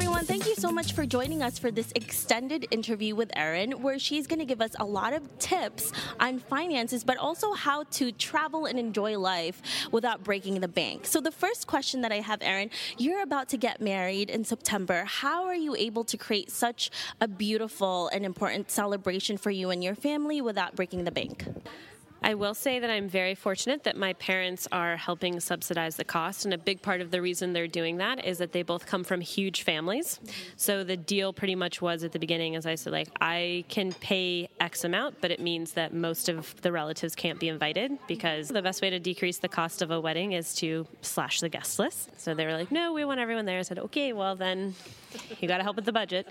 Everyone, thank you so much for joining us for this extended interview with Erin, where she's going to give us a lot of tips on finances, but also how to travel and enjoy life without breaking the bank. So, the first question that I have, Erin, you're about to get married in September. How are you able to create such a beautiful and important celebration for you and your family without breaking the bank? I will say that I'm very fortunate that my parents are helping subsidize the cost. And a big part of the reason they're doing that is that they both come from huge families. So the deal pretty much was at the beginning, as I said, like, I can pay X amount, but it means that most of the relatives can't be invited because the best way to decrease the cost of a wedding is to slash the guest list. So they were like, no, we want everyone there. I said, okay, well, then you got to help with the budget.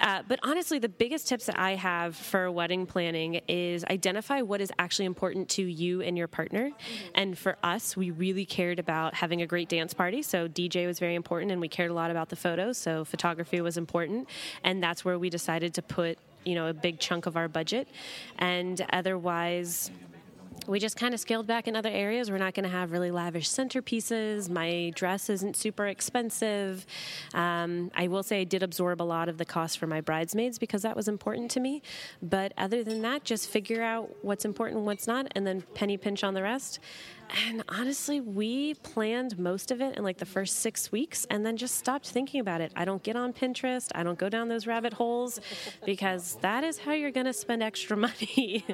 Uh, but honestly, the biggest tips that I have for wedding planning is identify what is actually important to you and your partner. Mm-hmm. And for us, we really cared about having a great dance party. So DJ was very important, and we cared a lot about the photos. So photography was important, and that's where we decided to put you know a big chunk of our budget. And otherwise we just kind of scaled back in other areas. We're not going to have really lavish centerpieces. My dress isn't super expensive. Um, I will say I did absorb a lot of the cost for my bridesmaids because that was important to me. But other than that, just figure out what's important what's not, and then penny pinch on the rest. And honestly, we planned most of it in like the first six weeks and then just stopped thinking about it. I don't get on Pinterest, I don't go down those rabbit holes because that is how you're going to spend extra money.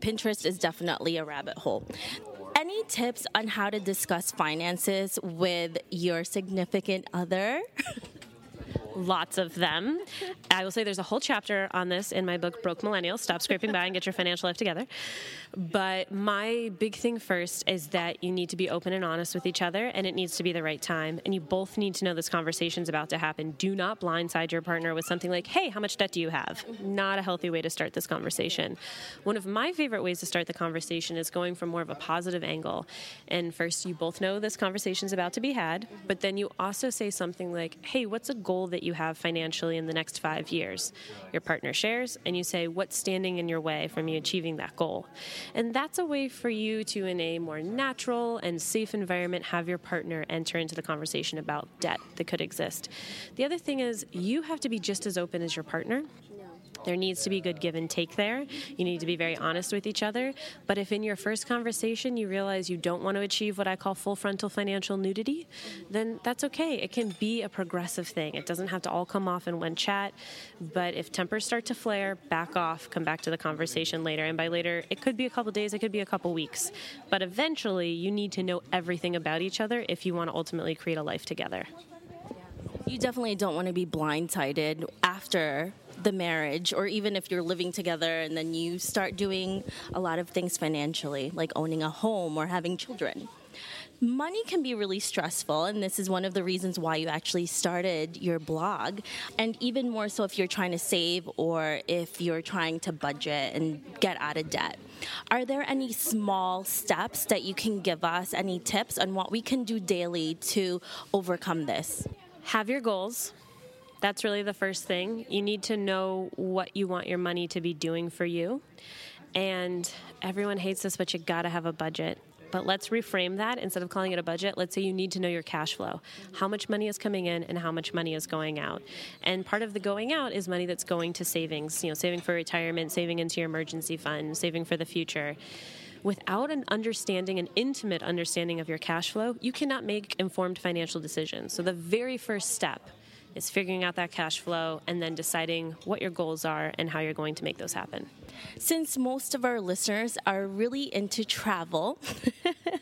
Pinterest is definitely a rabbit hole. Any tips on how to discuss finances with your significant other? lots of them. I will say there's a whole chapter on this in my book, Broke Millennials Stop Scraping By and Get Your Financial Life Together. But my big thing first is that you need to be open and honest with each other, and it needs to be the right time. And you both need to know this conversation is about to happen. Do not blindside your partner with something like, hey, how much debt do you have? Not a healthy way to start this conversation. One of my favorite ways to start the conversation is going from more of a positive angle. And first, you both know this conversation is about to be had, but then you also say something like, hey, what's a goal that you have financially in the next five years? Your partner shares, and you say, what's standing in your way from you achieving that goal? And that's a way for you to, in a more natural and safe environment, have your partner enter into the conversation about debt that could exist. The other thing is, you have to be just as open as your partner. There needs to be good give and take there. You need to be very honest with each other. But if in your first conversation you realize you don't want to achieve what I call full frontal financial nudity, then that's okay. It can be a progressive thing. It doesn't have to all come off in one chat. But if tempers start to flare, back off, come back to the conversation later. And by later, it could be a couple days, it could be a couple weeks. But eventually, you need to know everything about each other if you want to ultimately create a life together. You definitely don't want to be blindsided after the marriage, or even if you're living together and then you start doing a lot of things financially, like owning a home or having children. Money can be really stressful, and this is one of the reasons why you actually started your blog. And even more so if you're trying to save or if you're trying to budget and get out of debt. Are there any small steps that you can give us, any tips on what we can do daily to overcome this? Have your goals that's really the first thing. You need to know what you want your money to be doing for you. And everyone hates this, but you gotta have a budget. But let's reframe that instead of calling it a budget. Let's say you need to know your cash flow. How much money is coming in and how much money is going out. And part of the going out is money that's going to savings, you know, saving for retirement, saving into your emergency fund, saving for the future without an understanding, an intimate understanding of your cash flow, you cannot make informed financial decisions. So, the very first step is figuring out that cash flow and then deciding what your goals are and how you're going to make those happen. Since most of our listeners are really into travel,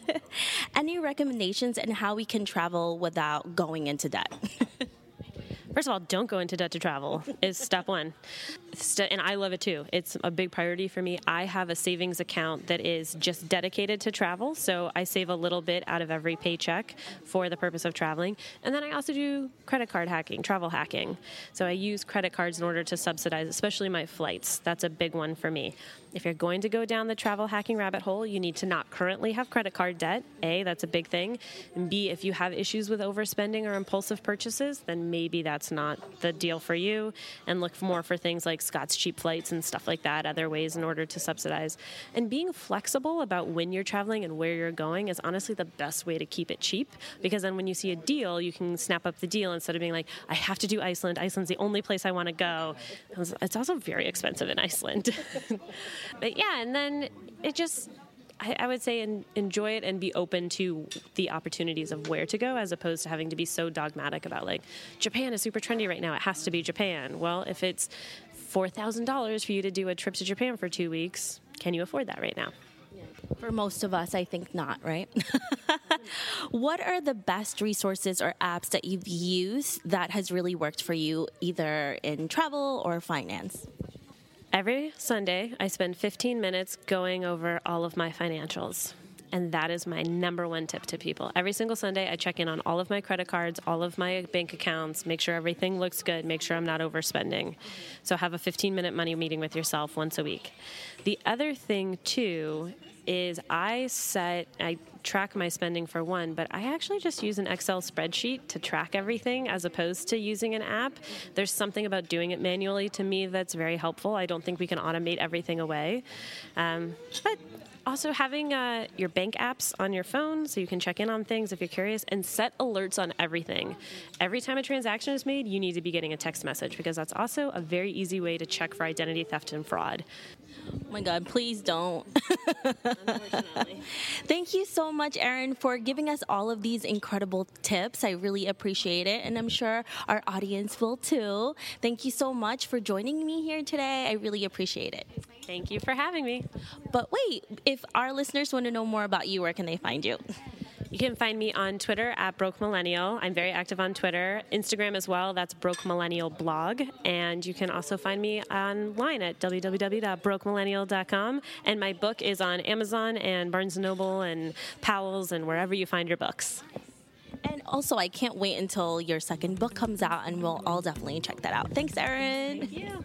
any recommendations on how we can travel without going into debt? First of all, don't go into debt to travel is step one. and I love it too. It's a big priority for me. I have a savings account that is just dedicated to travel, so I save a little bit out of every paycheck for the purpose of traveling. And then I also do credit card hacking, travel hacking. So I use credit cards in order to subsidize, especially my flights. That's a big one for me. If you're going to go down the travel hacking rabbit hole, you need to not currently have credit card debt. A, that's a big thing. And B, if you have issues with overspending or impulsive purchases, then maybe that's not the deal for you. And look more for things like Scott's cheap flights and stuff like that, other ways in order to subsidize. And being flexible about when you're traveling and where you're going is honestly the best way to keep it cheap because then when you see a deal, you can snap up the deal instead of being like, I have to do Iceland. Iceland's the only place I want to go. It's also very expensive in Iceland. but yeah, and then it just I, I, would say en- enjoy it and be open to the opportunities of where to go as opposed to having to be so dogmatic about like Japan is super trendy right now. It has to be Japan. Well, if it's $4,000 for you to do a trip to Japan for two weeks, can you afford that right now? For most of us, I think not, right? what are the best resources or apps that you've used that has really worked for you, either in travel or finance? Every Sunday, I spend 15 minutes going over all of my financials. And that is my number one tip to people. Every single Sunday, I check in on all of my credit cards, all of my bank accounts, make sure everything looks good, make sure I'm not overspending. So, have a 15 minute money meeting with yourself once a week. The other thing, too, is I set, I track my spending for one, but I actually just use an Excel spreadsheet to track everything as opposed to using an app. There's something about doing it manually to me that's very helpful. I don't think we can automate everything away. Um, but also having uh, your bank apps on your phone so you can check in on things if you're curious and set alerts on everything every time a transaction is made you need to be getting a text message because that's also a very easy way to check for identity theft and fraud Oh my God, please don't. Thank you so much, Erin, for giving us all of these incredible tips. I really appreciate it, and I'm sure our audience will too. Thank you so much for joining me here today. I really appreciate it. Thank you for having me. But wait, if our listeners want to know more about you, where can they find you? You can find me on Twitter at Broke Millennial. I'm very active on Twitter, Instagram as well. That's Broke Millennial blog, and you can also find me online at www.brokemillennial.com. And my book is on Amazon and Barnes and Noble and Powell's and wherever you find your books. And also, I can't wait until your second book comes out, and we'll all definitely check that out. Thanks, Erin. Thank you.